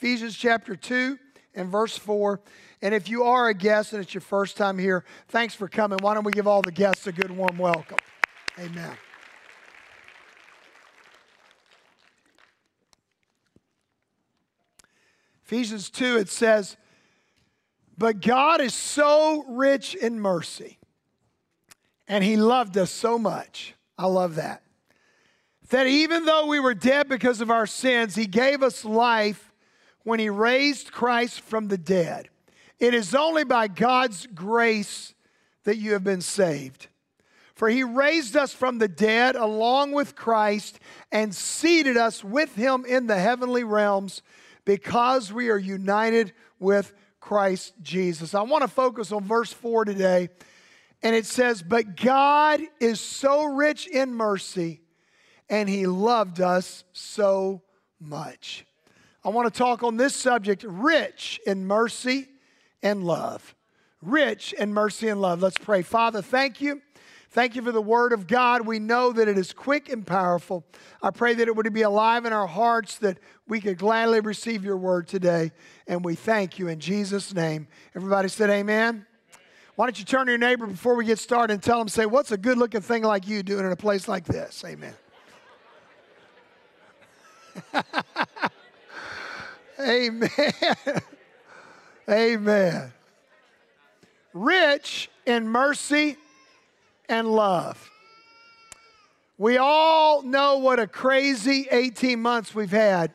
Ephesians chapter 2 and verse 4. And if you are a guest and it's your first time here, thanks for coming. Why don't we give all the guests a good warm welcome? Amen. Ephesians 2, it says, But God is so rich in mercy, and He loved us so much. I love that. That even though we were dead because of our sins, He gave us life when He raised Christ from the dead. It is only by God's grace that you have been saved. For he raised us from the dead along with Christ and seated us with him in the heavenly realms because we are united with Christ Jesus. I want to focus on verse 4 today. And it says, But God is so rich in mercy, and He loved us so much. I want to talk on this subject rich in mercy and love. Rich in mercy and love. Let's pray. Father, thank you Thank you for the word of God. We know that it is quick and powerful. I pray that it would be alive in our hearts, that we could gladly receive your word today. And we thank you in Jesus' name. Everybody said, Amen. Why don't you turn to your neighbor before we get started and tell them, say, What's a good looking thing like you doing in a place like this? Amen. Amen. Amen. Rich in mercy and love. We all know what a crazy 18 months we've had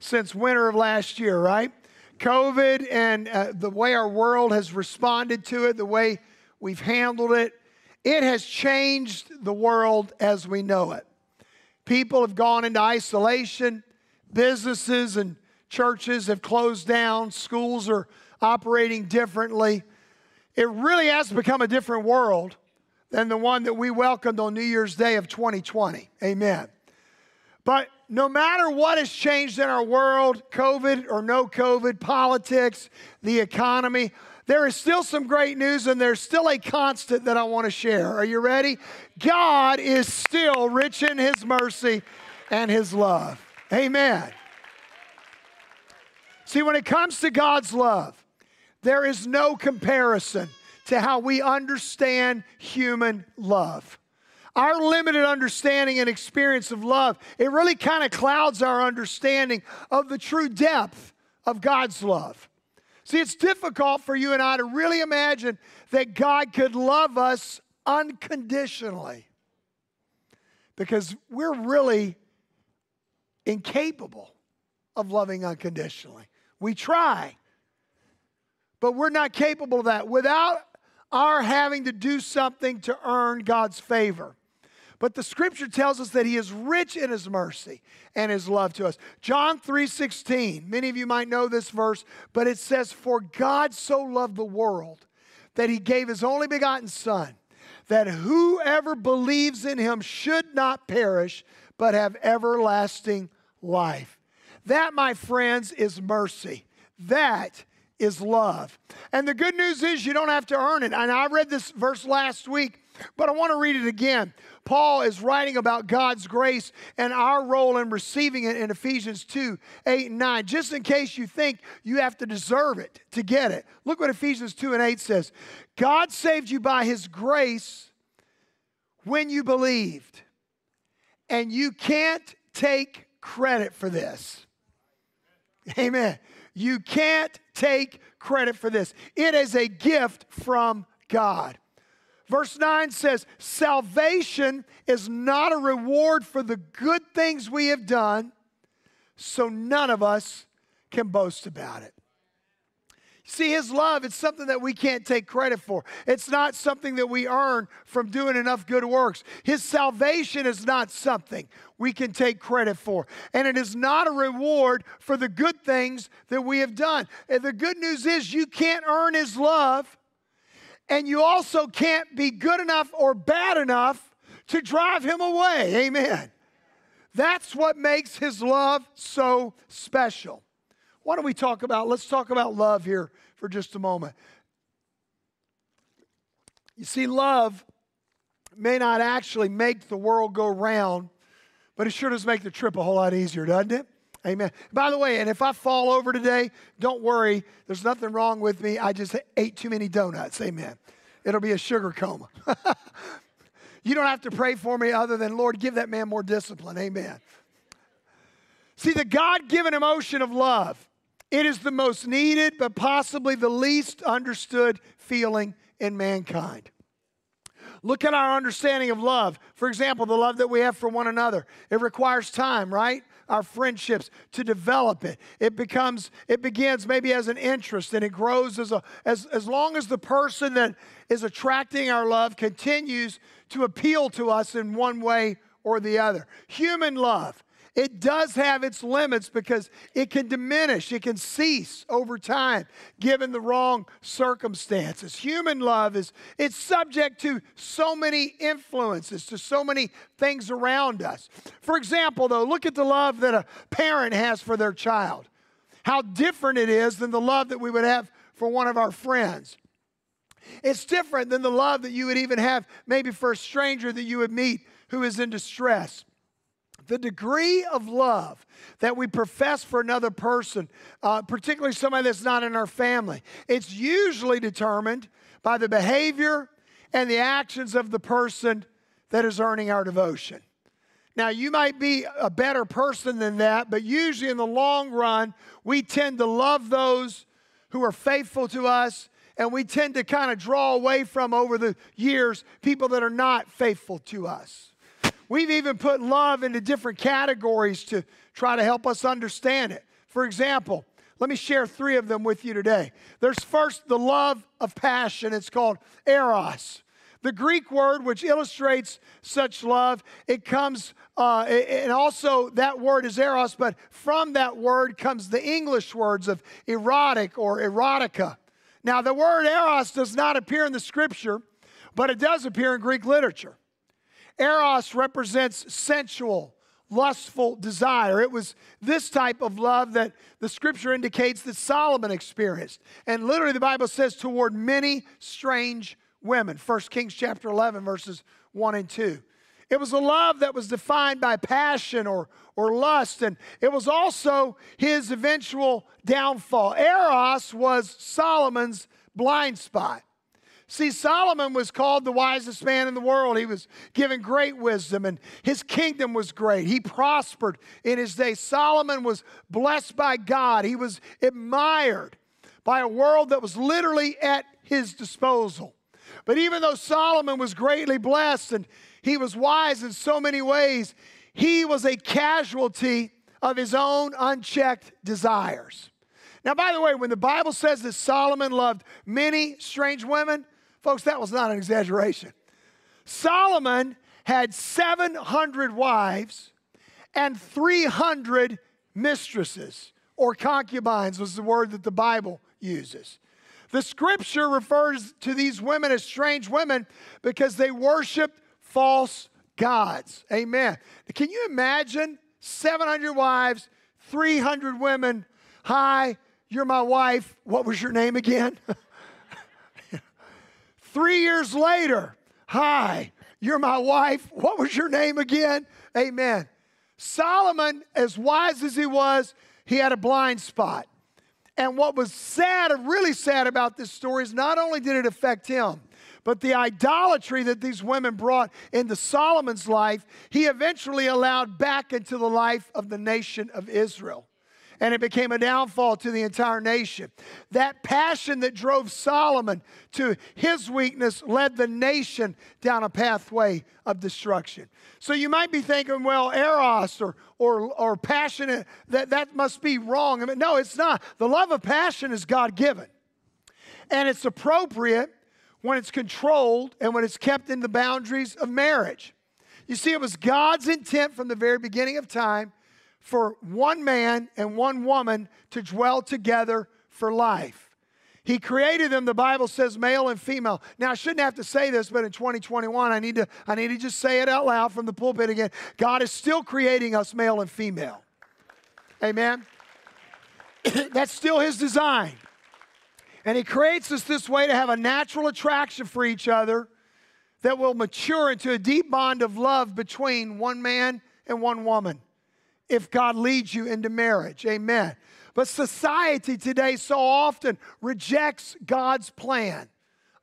since winter of last year, right? COVID and uh, the way our world has responded to it, the way we've handled it, it has changed the world as we know it. People have gone into isolation, businesses and churches have closed down, schools are operating differently. It really has become a different world than the one that we welcomed on New Year's Day of 2020. Amen. But no matter what has changed in our world, COVID or no COVID, politics, the economy, there is still some great news and there's still a constant that I want to share. Are you ready? God is still rich in his mercy and his love. Amen. See, when it comes to God's love, there is no comparison to how we understand human love. Our limited understanding and experience of love, it really kind of clouds our understanding of the true depth of God's love. See, it's difficult for you and I to really imagine that God could love us unconditionally because we're really incapable of loving unconditionally. We try, but we're not capable of that. Without our having to do something to earn God's favor. But the scripture tells us that he is rich in his mercy and his love to us. John 3:16. Many of you might know this verse, but it says for God so loved the world that he gave his only begotten son that whoever believes in him should not perish but have everlasting life. That my friends is mercy. That is love. And the good news is you don't have to earn it. And I read this verse last week, but I want to read it again. Paul is writing about God's grace and our role in receiving it in Ephesians 2 8 and 9, just in case you think you have to deserve it to get it. Look what Ephesians 2 and 8 says God saved you by his grace when you believed, and you can't take credit for this. Amen. You can't take credit for this. It is a gift from God. Verse 9 says, Salvation is not a reward for the good things we have done, so none of us can boast about it. See, His love, it's something that we can't take credit for. It's not something that we earn from doing enough good works. His salvation is not something we can take credit for. And it is not a reward for the good things that we have done. And the good news is you can't earn His love, and you also can't be good enough or bad enough to drive Him away. Amen. That's what makes His love so special. Why don't we talk about, let's talk about love here for just a moment. You see, love may not actually make the world go round, but it sure does make the trip a whole lot easier, doesn't it? Amen. By the way, and if I fall over today, don't worry. There's nothing wrong with me. I just ate too many donuts. Amen. It'll be a sugar coma. you don't have to pray for me other than, Lord, give that man more discipline. Amen. See, the God given emotion of love it is the most needed, but possibly the least understood feeling in mankind. Look at our understanding of love. For example, the love that we have for one another. It requires time, right? Our friendships to develop it. It becomes, it begins maybe as an interest and it grows as a as, as long as the person that is attracting our love continues to appeal to us in one way or the other. Human love it does have its limits because it can diminish, it can cease over time given the wrong circumstances. Human love is it's subject to so many influences, to so many things around us. For example, though, look at the love that a parent has for their child. How different it is than the love that we would have for one of our friends. It's different than the love that you would even have maybe for a stranger that you would meet who is in distress the degree of love that we profess for another person, uh, particularly somebody that's not in our family, it's usually determined by the behavior and the actions of the person that is earning our devotion. Now, you might be a better person than that, but usually in the long run, we tend to love those who are faithful to us, and we tend to kind of draw away from over the years people that are not faithful to us. We've even put love into different categories to try to help us understand it. For example, let me share three of them with you today. There's first the love of passion, it's called eros. The Greek word which illustrates such love, it comes, uh, and also that word is eros, but from that word comes the English words of erotic or erotica. Now, the word eros does not appear in the scripture, but it does appear in Greek literature. Eros represents sensual, lustful desire. It was this type of love that the scripture indicates that Solomon experienced. And literally, the Bible says, toward many strange women. 1 Kings chapter 11, verses 1 and 2. It was a love that was defined by passion or, or lust, and it was also his eventual downfall. Eros was Solomon's blind spot. See, Solomon was called the wisest man in the world. He was given great wisdom, and his kingdom was great. He prospered in his day. Solomon was blessed by God, he was admired by a world that was literally at his disposal. But even though Solomon was greatly blessed and he was wise in so many ways, he was a casualty of his own unchecked desires. Now, by the way, when the Bible says that Solomon loved many strange women, Folks, that was not an exaggeration. Solomon had 700 wives and 300 mistresses, or concubines was the word that the Bible uses. The scripture refers to these women as strange women because they worshiped false gods. Amen. Can you imagine 700 wives, 300 women? Hi, you're my wife. What was your name again? Three years later, hi, you're my wife. What was your name again? Amen. Solomon, as wise as he was, he had a blind spot. And what was sad, really sad about this story is not only did it affect him, but the idolatry that these women brought into Solomon's life, he eventually allowed back into the life of the nation of Israel and it became a downfall to the entire nation. That passion that drove Solomon to his weakness led the nation down a pathway of destruction. So you might be thinking, well, eros or, or, or passionate, that, that must be wrong. I mean, no, it's not. The love of passion is God given. And it's appropriate when it's controlled and when it's kept in the boundaries of marriage. You see, it was God's intent from the very beginning of time for one man and one woman to dwell together for life. He created them, the Bible says, male and female. Now, I shouldn't have to say this, but in 2021, I need to, I need to just say it out loud from the pulpit again. God is still creating us male and female. Amen. That's still His design. And He creates us this way to have a natural attraction for each other that will mature into a deep bond of love between one man and one woman if God leads you into marriage. Amen. But society today so often rejects God's plan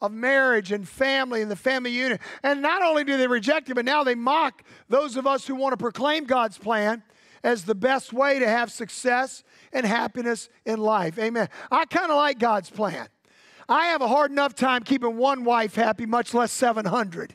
of marriage and family and the family unit. And not only do they reject it, but now they mock those of us who want to proclaim God's plan as the best way to have success and happiness in life. Amen. I kind of like God's plan. I have a hard enough time keeping one wife happy, much less 700.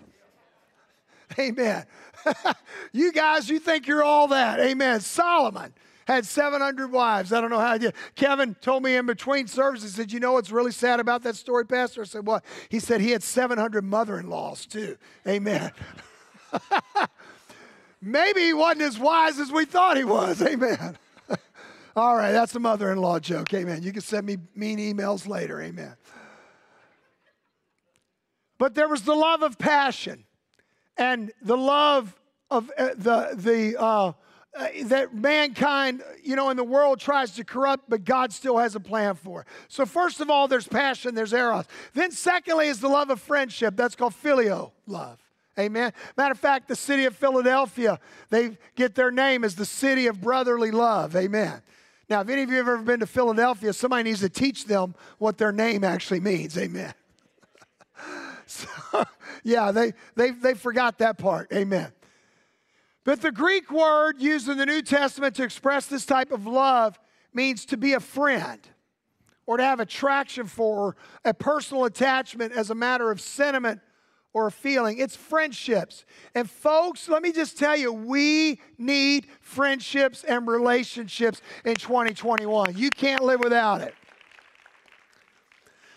Amen. you guys, you think you're all that. Amen. Solomon had 700 wives. I don't know how did. Kevin told me in between services, said, You know what's really sad about that story, Pastor? I said, What? He said he had 700 mother in laws, too. Amen. Maybe he wasn't as wise as we thought he was. Amen. All right, that's a mother in law joke. Amen. You can send me mean emails later. Amen. But there was the love of passion and the love of uh, the, the, uh, uh, that mankind, you know, in the world tries to corrupt, but God still has a plan for. So, first of all, there's passion, there's eros. Then, secondly, is the love of friendship. That's called filial love. Amen. Matter of fact, the city of Philadelphia, they get their name as the city of brotherly love. Amen. Now, if any of you have ever been to Philadelphia, somebody needs to teach them what their name actually means. Amen. so, yeah, they, they, they forgot that part. Amen. But the Greek word used in the New Testament to express this type of love means to be a friend or to have attraction for a personal attachment as a matter of sentiment or a feeling. It's friendships. And folks, let me just tell you, we need friendships and relationships in 2021. You can't live without it.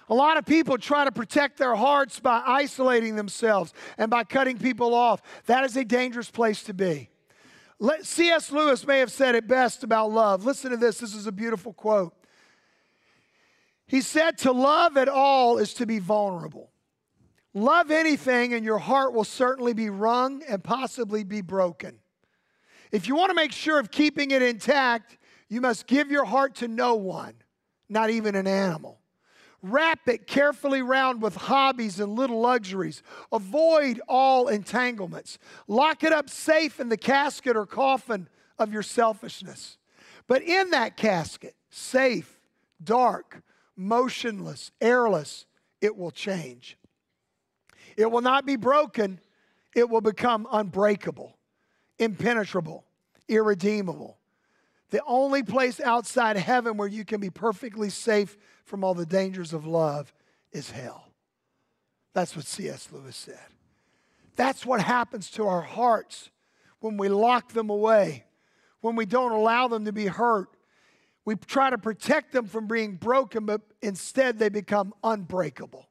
A lot of people try to protect their hearts by isolating themselves and by cutting people off. That is a dangerous place to be. Let, C.S. Lewis may have said it best about love. Listen to this. This is a beautiful quote. He said, To love at all is to be vulnerable. Love anything, and your heart will certainly be wrung and possibly be broken. If you want to make sure of keeping it intact, you must give your heart to no one, not even an animal. Wrap it carefully round with hobbies and little luxuries. Avoid all entanglements. Lock it up safe in the casket or coffin of your selfishness. But in that casket, safe, dark, motionless, airless, it will change. It will not be broken, it will become unbreakable, impenetrable, irredeemable. The only place outside heaven where you can be perfectly safe from all the dangers of love is hell. That's what C.S. Lewis said. That's what happens to our hearts when we lock them away, when we don't allow them to be hurt. We try to protect them from being broken, but instead they become unbreakable.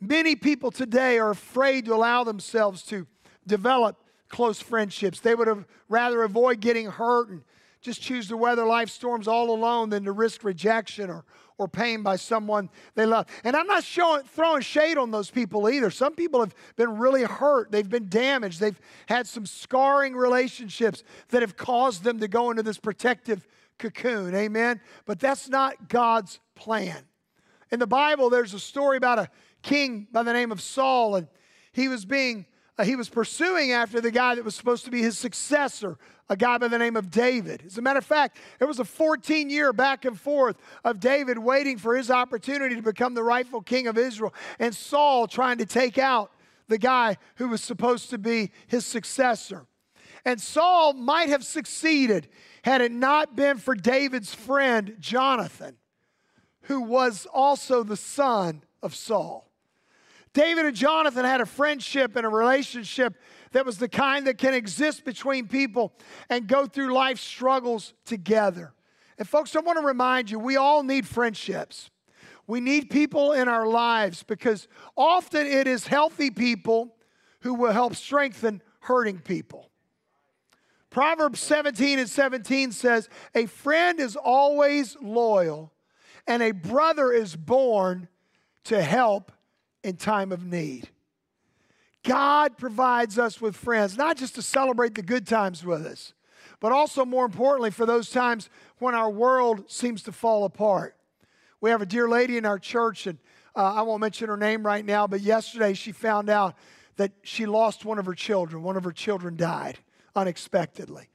Many people today are afraid to allow themselves to develop close friendships. They would have rather avoid getting hurt and just choose to weather life storms all alone than to risk rejection or, or pain by someone they love. And I'm not showing, throwing shade on those people either. Some people have been really hurt, they've been damaged, they've had some scarring relationships that have caused them to go into this protective cocoon. Amen? But that's not God's plan. In the Bible, there's a story about a king by the name of Saul, and he was being he was pursuing after the guy that was supposed to be his successor, a guy by the name of David. As a matter of fact, it was a 14 year back and forth of David waiting for his opportunity to become the rightful king of Israel, and Saul trying to take out the guy who was supposed to be his successor. And Saul might have succeeded had it not been for David's friend, Jonathan, who was also the son of Saul. David and Jonathan had a friendship and a relationship that was the kind that can exist between people and go through life struggles together. And, folks, I want to remind you we all need friendships. We need people in our lives because often it is healthy people who will help strengthen hurting people. Proverbs 17 and 17 says, A friend is always loyal, and a brother is born to help in time of need. God provides us with friends, not just to celebrate the good times with us, but also, more importantly, for those times when our world seems to fall apart. We have a dear lady in our church, and uh, I won't mention her name right now, but yesterday she found out that she lost one of her children. One of her children died unexpectedly.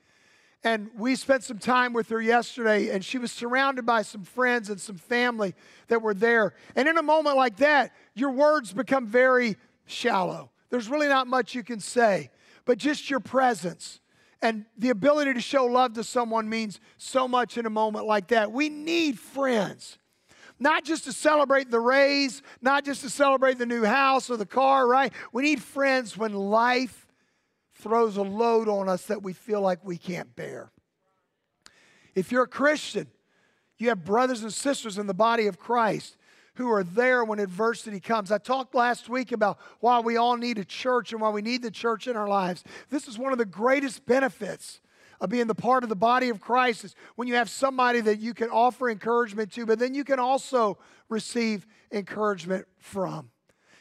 And we spent some time with her yesterday, and she was surrounded by some friends and some family that were there. And in a moment like that, your words become very shallow. There's really not much you can say, but just your presence and the ability to show love to someone means so much in a moment like that. We need friends. Not just to celebrate the raise, not just to celebrate the new house or the car, right? We need friends when life throws a load on us that we feel like we can't bear. If you're a Christian, you have brothers and sisters in the body of Christ who are there when adversity comes. I talked last week about why we all need a church and why we need the church in our lives. This is one of the greatest benefits of being the part of the body of Christ is when you have somebody that you can offer encouragement to, but then you can also receive encouragement from.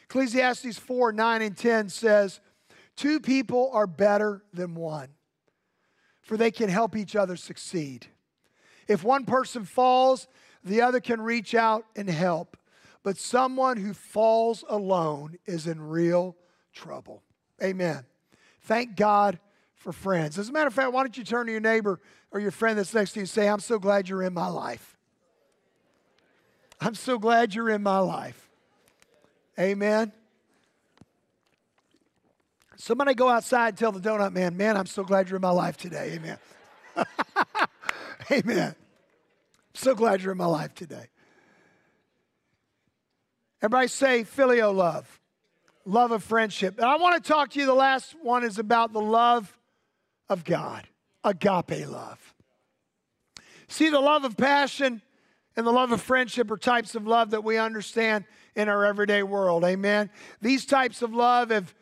Ecclesiastes 4 9 and 10 says, Two people are better than one, for they can help each other succeed. If one person falls, the other can reach out and help but someone who falls alone is in real trouble. Amen. Thank God for friends. As a matter of fact, why don't you turn to your neighbor or your friend that's next to you and say, I'm so glad you're in my life. I'm so glad you're in my life. Amen. Somebody go outside and tell the donut man, man, I'm so glad you're in my life today. Amen. Amen. so glad you're in my life today. Everybody say filial love, love of friendship. And I want to talk to you. The last one is about the love of God, agape love. See, the love of passion and the love of friendship are types of love that we understand in our everyday world. Amen. These types of love have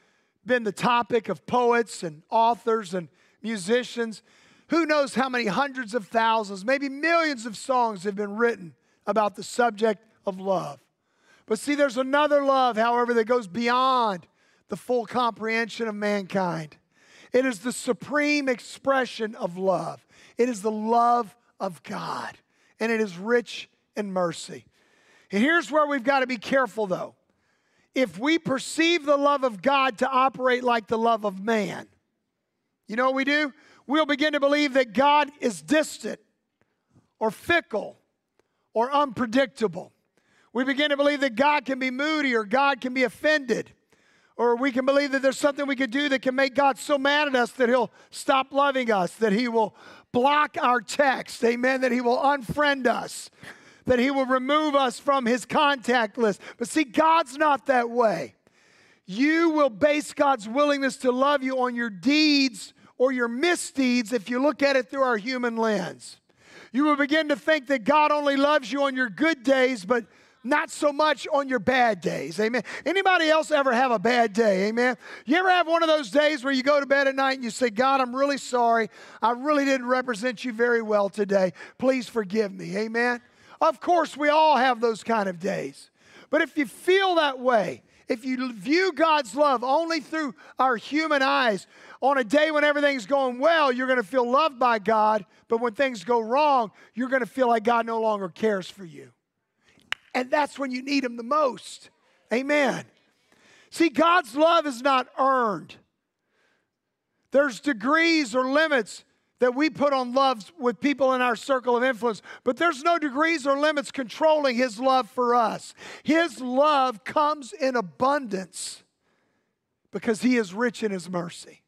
been the topic of poets and authors and musicians. Who knows how many hundreds of thousands, maybe millions of songs have been written about the subject of love. But see, there's another love, however, that goes beyond the full comprehension of mankind. It is the supreme expression of love. It is the love of God, and it is rich in mercy. And here's where we've got to be careful, though. If we perceive the love of God to operate like the love of man, you know what we do? We'll begin to believe that God is distant or fickle or unpredictable. We begin to believe that God can be moody or God can be offended. Or we can believe that there's something we could do that can make God so mad at us that He'll stop loving us, that He will block our text, amen, that He will unfriend us, that He will remove us from His contact list. But see, God's not that way. You will base God's willingness to love you on your deeds or your misdeeds if you look at it through our human lens. You will begin to think that God only loves you on your good days, but not so much on your bad days. Amen. Anybody else ever have a bad day? Amen. You ever have one of those days where you go to bed at night and you say, God, I'm really sorry. I really didn't represent you very well today. Please forgive me. Amen. Of course, we all have those kind of days. But if you feel that way, if you view God's love only through our human eyes, on a day when everything's going well, you're going to feel loved by God. But when things go wrong, you're going to feel like God no longer cares for you. And that's when you need Him the most. Amen. See, God's love is not earned. There's degrees or limits that we put on love with people in our circle of influence, but there's no degrees or limits controlling His love for us. His love comes in abundance because He is rich in His mercy.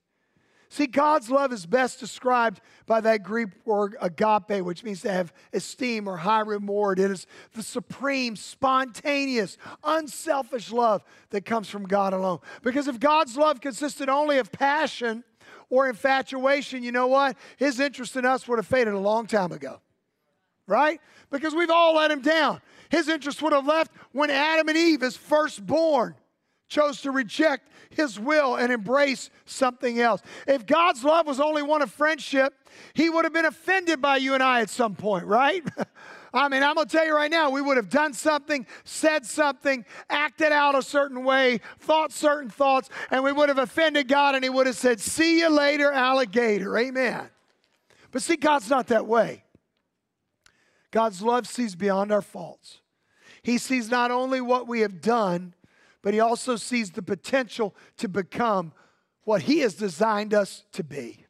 See, God's love is best described by that Greek word agape, which means to have esteem or high reward. It is the supreme, spontaneous, unselfish love that comes from God alone. Because if God's love consisted only of passion or infatuation, you know what? His interest in us would have faded a long time ago. right? Because we've all let him down. His interest would have left when Adam and Eve, his firstborn, chose to reject his will and embrace something else. If God's love was only one of friendship, he would have been offended by you and I at some point, right? I mean, I'm going to tell you right now, we would have done something, said something, acted out a certain way, thought certain thoughts, and we would have offended God and He would have said, See you later, alligator. Amen. But see, God's not that way. God's love sees beyond our faults. He sees not only what we have done, but He also sees the potential to become what He has designed us to be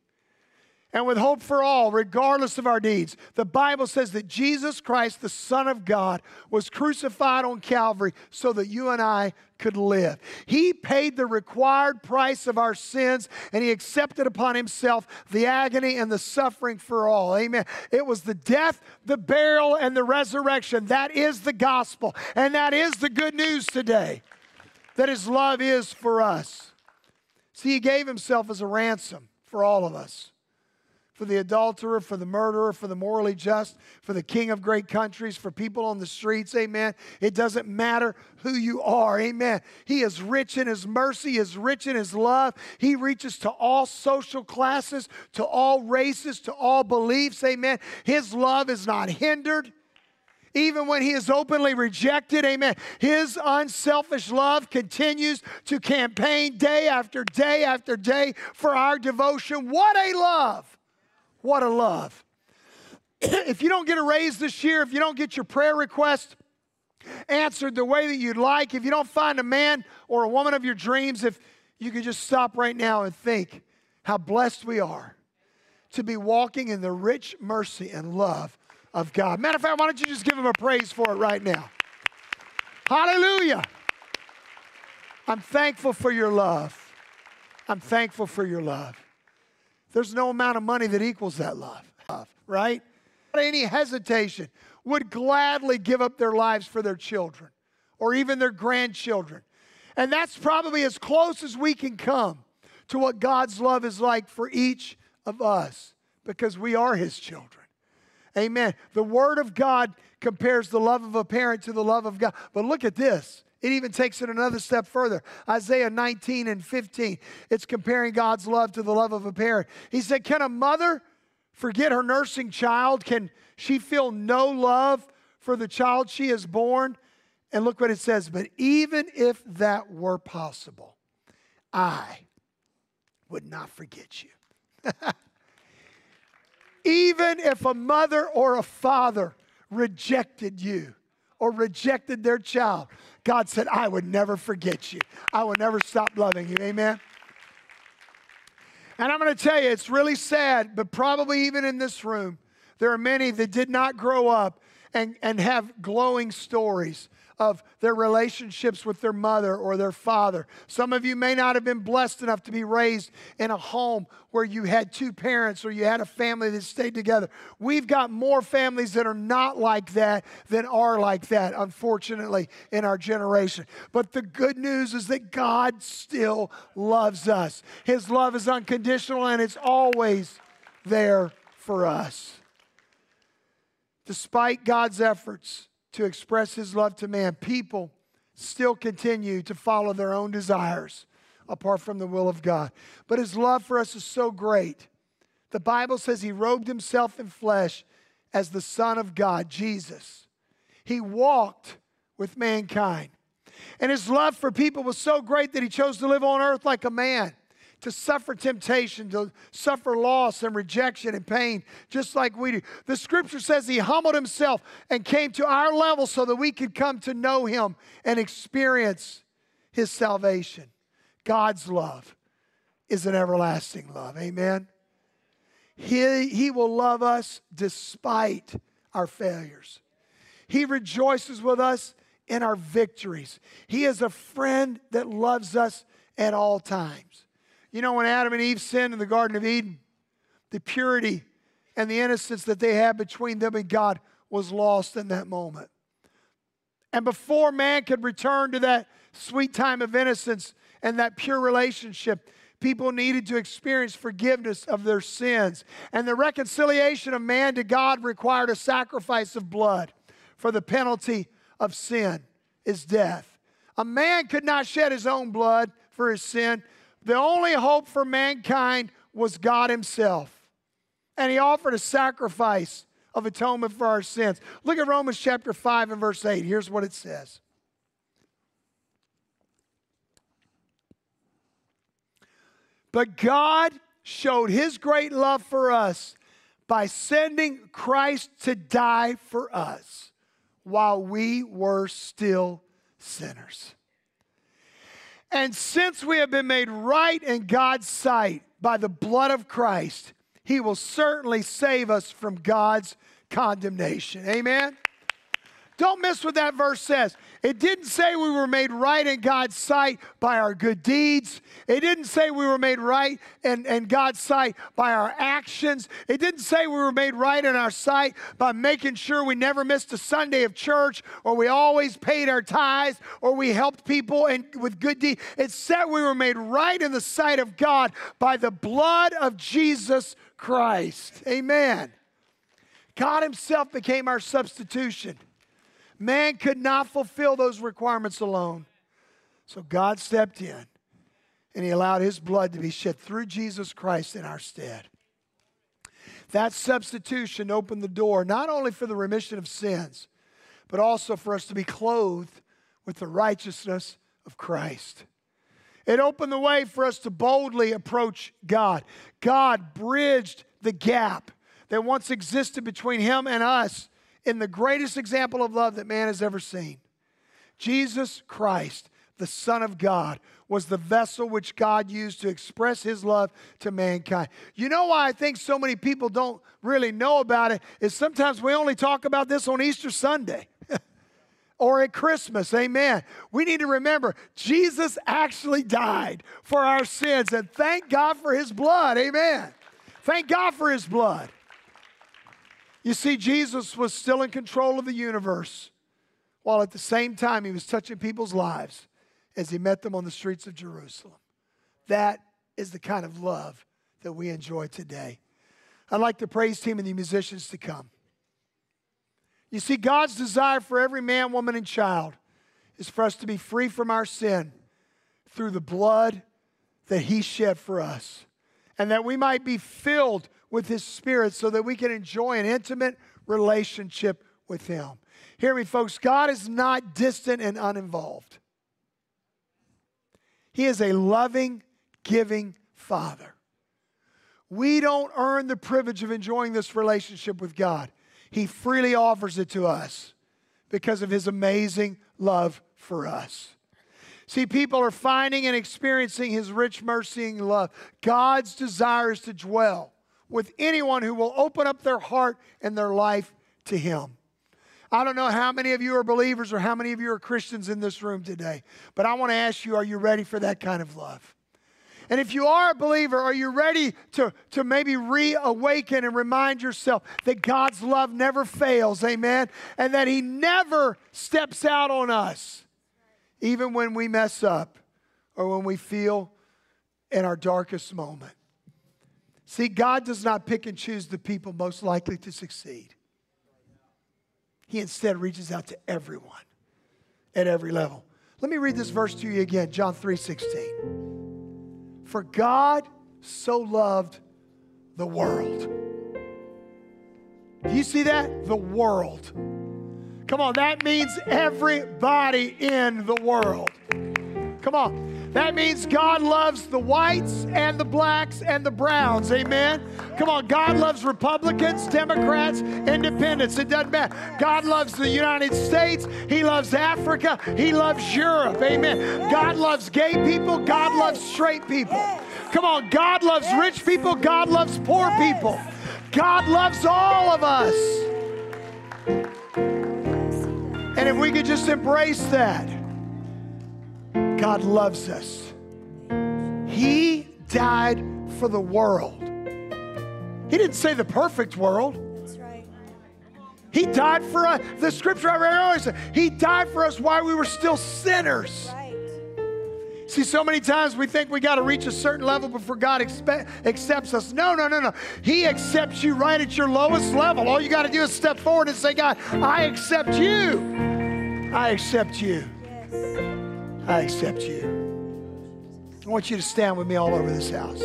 and with hope for all, regardless of our deeds. The Bible says that Jesus Christ, the Son of God, was crucified on Calvary so that you and I could live. He paid the required price of our sins and He accepted upon Himself the agony and the suffering for all. Amen. It was the death, the burial, and the resurrection. That is the gospel. And that is the good news today that His love is for us. See, He gave Himself as a ransom for all of us for the adulterer, for the murderer, for the morally just, for the king of great countries, for people on the streets. Amen. It doesn't matter who you are. Amen. He is rich in his mercy, he is rich in his love. He reaches to all social classes, to all races, to all beliefs. Amen. His love is not hindered. Even when he is openly rejected, amen. His unselfish love continues to campaign day after day after day for our devotion. What a love! What a love. if you don't get a raise this year, if you don't get your prayer request answered the way that you'd like, if you don't find a man or a woman of your dreams, if you could just stop right now and think how blessed we are to be walking in the rich mercy and love of God. Matter of fact, why don't you just give him a praise for it right now? Hallelujah. I'm thankful for your love. I'm thankful for your love. There's no amount of money that equals that love, right? Any hesitation would gladly give up their lives for their children or even their grandchildren. And that's probably as close as we can come to what God's love is like for each of us because we are His children. Amen. The Word of God compares the love of a parent to the love of God. But look at this it even takes it another step further. Isaiah 19 and 15, it's comparing God's love to the love of a parent. He said, Can a mother forget her nursing child? Can she feel no love for the child she has born? And look what it says, but even if that were possible, I would not forget you. even if a mother or a father rejected you or rejected their child, God said, I would never forget you. I will never stop loving you. Amen. And I'm going to tell you, it's really sad, but probably even in this room, there are many that did not grow up and, and have glowing stories of their relationships with their mother or their father. Some of you may not have been blessed enough to be raised in a home where you had two parents or you had a family that stayed together. We've got more families that are not like that than are like that, unfortunately, in our generation. But the good news is that God still loves us. His love is unconditional and it's always there for us. Despite God's efforts, to express his love to man, people still continue to follow their own desires apart from the will of God. But his love for us is so great. The Bible says he robed himself in flesh as the Son of God, Jesus. He walked with mankind. And his love for people was so great that he chose to live on earth like a man to suffer temptation, to suffer loss and rejection and pain, just like we do. The scripture says he humbled himself and came to our level so that we could come to know him and experience his salvation. God's love is an everlasting love. Amen. He, he will love us despite our failures. He rejoices with us in our victories. He is a friend that loves us at all times. You know, when Adam and Eve sinned in the Garden of Eden, the purity and the innocence that they had between them and God was lost in that moment. And before man could return to that sweet time of innocence and that pure relationship, people needed to experience forgiveness of their sins. And the reconciliation of man to God required a sacrifice of blood, for the penalty of sin is death. A man could not shed his own blood for his sin. The only hope for mankind was God Himself. And He offered a sacrifice of atonement for our sins. Look at Romans chapter 5 and verse 8. Here's what it says. But God showed his great love for us by sending Christ to die for us while we were still sinners. And since we have been made right in God's sight by the blood of Christ, he will certainly save us from God's condemnation. Amen. Don't miss what that verse says. It didn't say we were made right in God's sight by our good deeds. It didn't say we were made right in, in God's sight by our actions. It didn't say we were made right in our sight by making sure we never missed a Sunday of church or we always paid our tithes or we helped people and with good deeds. It said we were made right in the sight of God by the blood of Jesus Christ. Amen. God Himself became our substitution. Man could not fulfill those requirements alone. So God stepped in and He allowed His blood to be shed through Jesus Christ in our stead. That substitution opened the door not only for the remission of sins, but also for us to be clothed with the righteousness of Christ. It opened the way for us to boldly approach God. God bridged the gap that once existed between Him and us in the greatest example of love that man has ever seen. Jesus Christ, the Son of God, was the vessel which God used to express his love to mankind. You know why I think so many people don't really know about it is sometimes we only talk about this on Easter Sunday. or at Christmas. Amen. We need to remember Jesus actually died for our sins, and thank God for his blood. Amen. Thank God for his blood. You see, Jesus was still in control of the universe while at the same time he was touching people's lives as he met them on the streets of Jerusalem. That is the kind of love that we enjoy today. I'd like the praise team and the musicians to come. You see, God's desire for every man, woman, and child is for us to be free from our sin through the blood that He shed for us, and that we might be filled with His Spirit so that we can enjoy an intimate relationship with Him. Hear me, folks. God is not distant and uninvolved, He is a loving, giving Father. We don't earn the privilege of enjoying this relationship with God. He freely offers it to us because of His amazing love for us. See, people are finding and experiencing His rich mercy and love. God's desire is to dwell with anyone who will open up their heart and their life to Him. I don't know how many of you are believers or how many of you are Christians in this room today, but I want to ask you are you ready for that kind of love? And if you are a believer, are you ready to, to maybe reawaken and remind yourself that God's love never fails, amen? And that He never steps out on us, even when we mess up or when we feel in our darkest moment. See, God does not pick and choose the people most likely to succeed. He instead reaches out to everyone at every level. Let me read this verse to you again, John 3:16. For God so loved the world. Do you see that? The world. Come on, that means everybody in the world. Come on. That means God loves the whites and the blacks and the browns. Amen. Come on, God loves Republicans, Democrats, independents. It doesn't matter. God loves the United States. He loves Africa. He loves Europe. Amen. God loves gay people. God loves straight people. Come on, God loves rich people. God loves poor people. God loves all of us. And if we could just embrace that. God loves us. He died for the world. He didn't say the perfect world. He died for us. The scripture I read always said, He died for us while we were still sinners. Right. See, so many times we think we got to reach a certain level before God expe- accepts us. No, no, no, no. He accepts you right at your lowest level. All you got to do is step forward and say, God, I accept you. I accept you. I accept you. I want you to stand with me all over this house.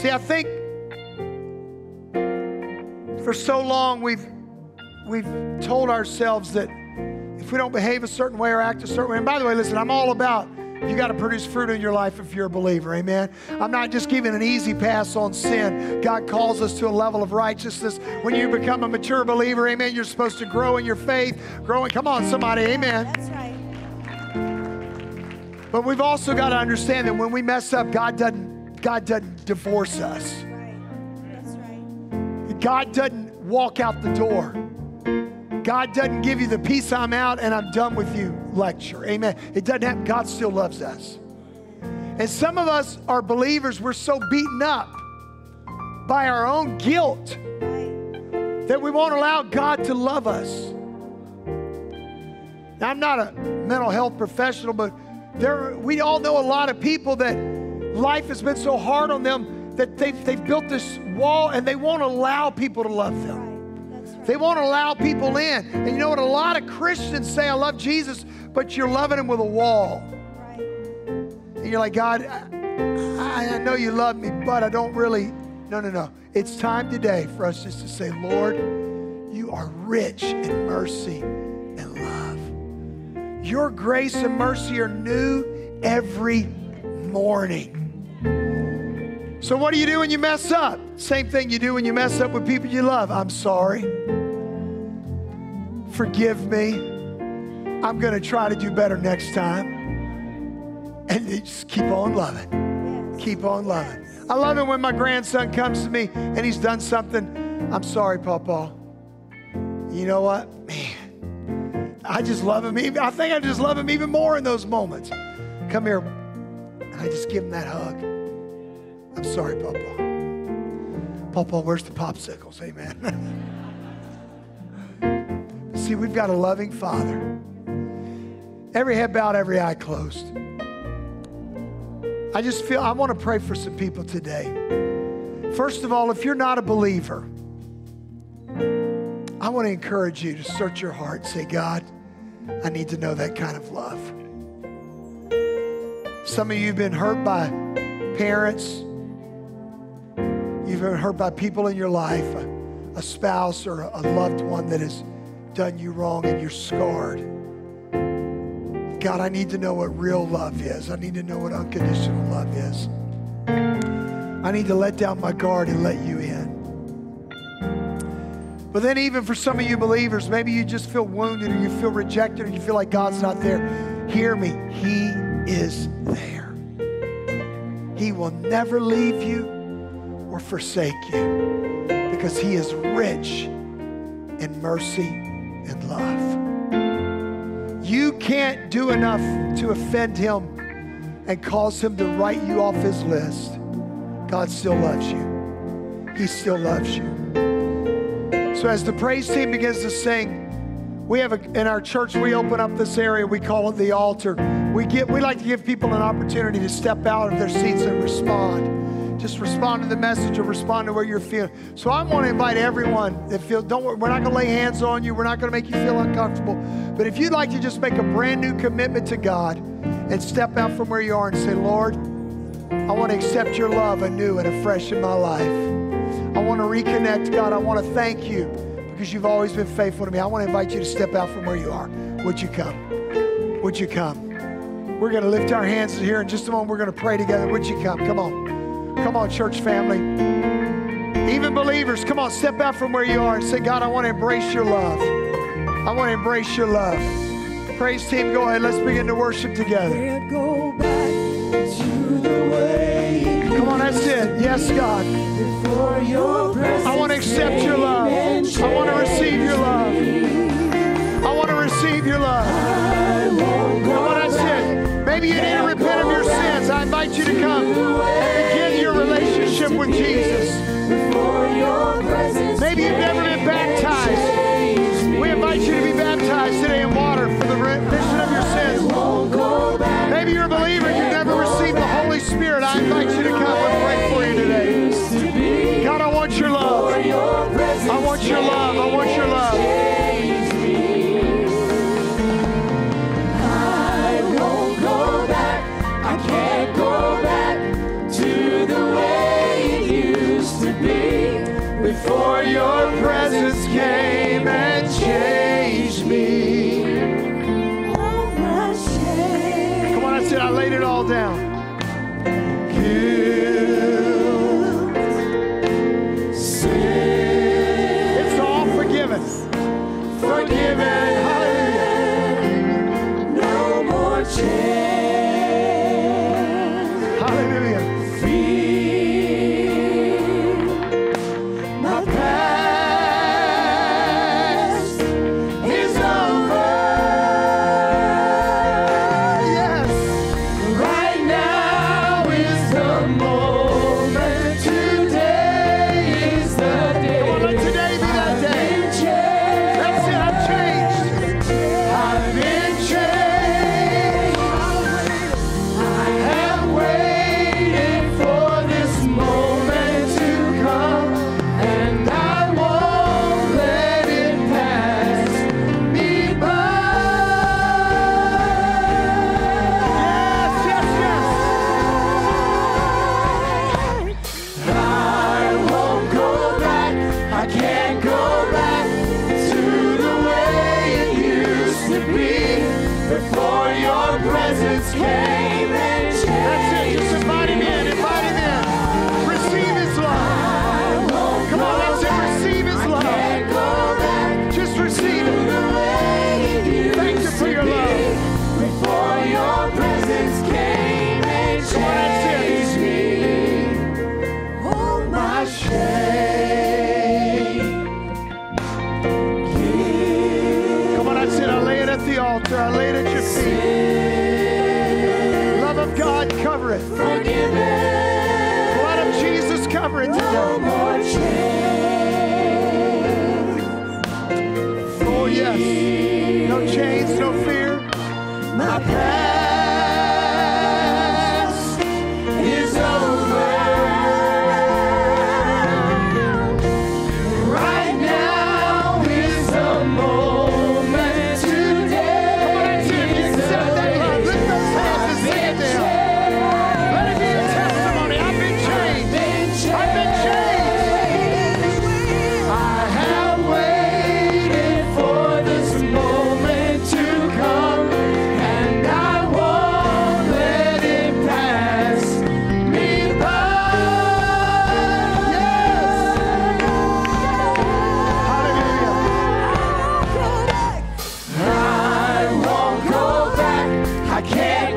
See, I think for so long we've we've told ourselves that if we don't behave a certain way or act a certain way, and by the way, listen, I'm all about you got to produce fruit in your life if you're a believer. Amen. I'm not just giving an easy pass on sin. God calls us to a level of righteousness. When you become a mature believer, amen, you're supposed to grow in your faith. Growing. Come on, somebody. Amen. That's right. But we've also got to understand that when we mess up, God doesn't God doesn't divorce us. That's right. God doesn't walk out the door. God doesn't give you the peace I'm out and I'm done with you lecture. Amen. It doesn't happen. God still loves us. And some of us are believers, we're so beaten up by our own guilt that we won't allow God to love us. Now, I'm not a mental health professional, but there, we all know a lot of people that life has been so hard on them that they've, they've built this wall and they won't allow people to love them. Right. That's right. They won't allow people in. And you know what? A lot of Christians say, I love Jesus, but you're loving him with a wall. Right. And you're like, God, I, I know you love me, but I don't really. No, no, no. It's time today for us just to say, Lord, you are rich in mercy and love. Your grace and mercy are new every morning. So, what do you do when you mess up? Same thing you do when you mess up with people you love. I'm sorry. Forgive me. I'm going to try to do better next time. And just keep on loving. Keep on loving. I love it when my grandson comes to me and he's done something. I'm sorry, Papa. You know what? Man, I just love him. I think I just love him even more in those moments. Come here. And I just give him that hug. I'm sorry, Papa. Papa, where's the popsicles? Amen. See, we've got a loving Father. Every head bowed, every eye closed. I just feel I want to pray for some people today. First of all, if you're not a believer, I want to encourage you to search your heart and say, God, I need to know that kind of love. Some of you have been hurt by parents, you've been hurt by people in your life, a, a spouse or a loved one that has done you wrong and you're scarred. God, I need to know what real love is. I need to know what unconditional love is. I need to let down my guard and let you in. But then, even for some of you believers, maybe you just feel wounded or you feel rejected or you feel like God's not there. Hear me. He is there. He will never leave you or forsake you because He is rich in mercy and love. You can't do enough to offend him and cause him to write you off his list. God still loves you. He still loves you. So as the praise team begins to sing, we have a, in our church we open up this area. We call it the altar. We get we like to give people an opportunity to step out of their seats and respond. Just respond to the message or respond to where you're feeling. So I want to invite everyone that feel don't worry, we're not going to lay hands on you. We're not going to make you feel uncomfortable. But if you'd like to just make a brand new commitment to God and step out from where you are and say, Lord, I want to accept your love anew and afresh in my life. I want to reconnect, God. I want to thank you because you've always been faithful to me. I want to invite you to step out from where you are. Would you come? Would you come? We're going to lift our hands here in just a moment. We're going to pray together. Would you come? Come on. Come on, church family. Even believers, come on, step out from where you are and say, God, I want to embrace your love. I want to embrace your love. Praise team, go ahead. Let's begin to worship together. Go back to the way Come on, that's it. Yes, God. your. I want to accept your love. I want to receive your love. I want to receive your love. Come on, that's it. Maybe you need to repent of your sins. I invite you to come and begin your relationship with Jesus. Your. Maybe you've never been baptized. We invite you to be baptized today in water for the remission of change.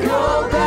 Senhor.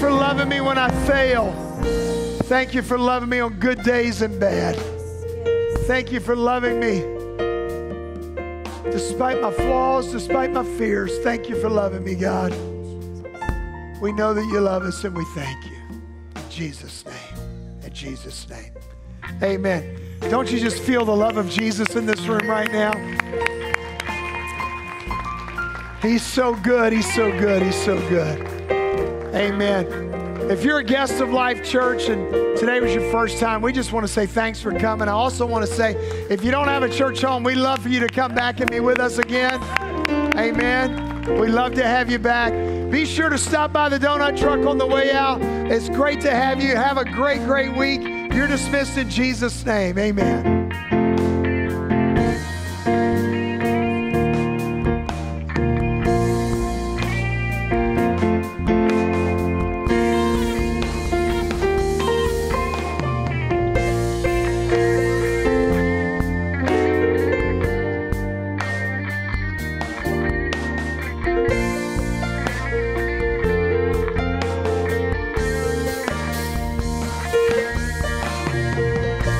for loving me when I fail. Thank you for loving me on good days and bad. Thank you for loving me despite my flaws, despite my fears. Thank you for loving me, God. We know that you love us and we thank you. In Jesus' name. In Jesus' name. Amen. Don't you just feel the love of Jesus in this room right now? He's so good. He's so good. He's so good. Amen. If you're a guest of Life Church and today was your first time, we just want to say thanks for coming. I also want to say if you don't have a church home, we'd love for you to come back and be with us again. Amen. We'd love to have you back. Be sure to stop by the donut truck on the way out. It's great to have you. Have a great, great week. You're dismissed in Jesus' name. Amen.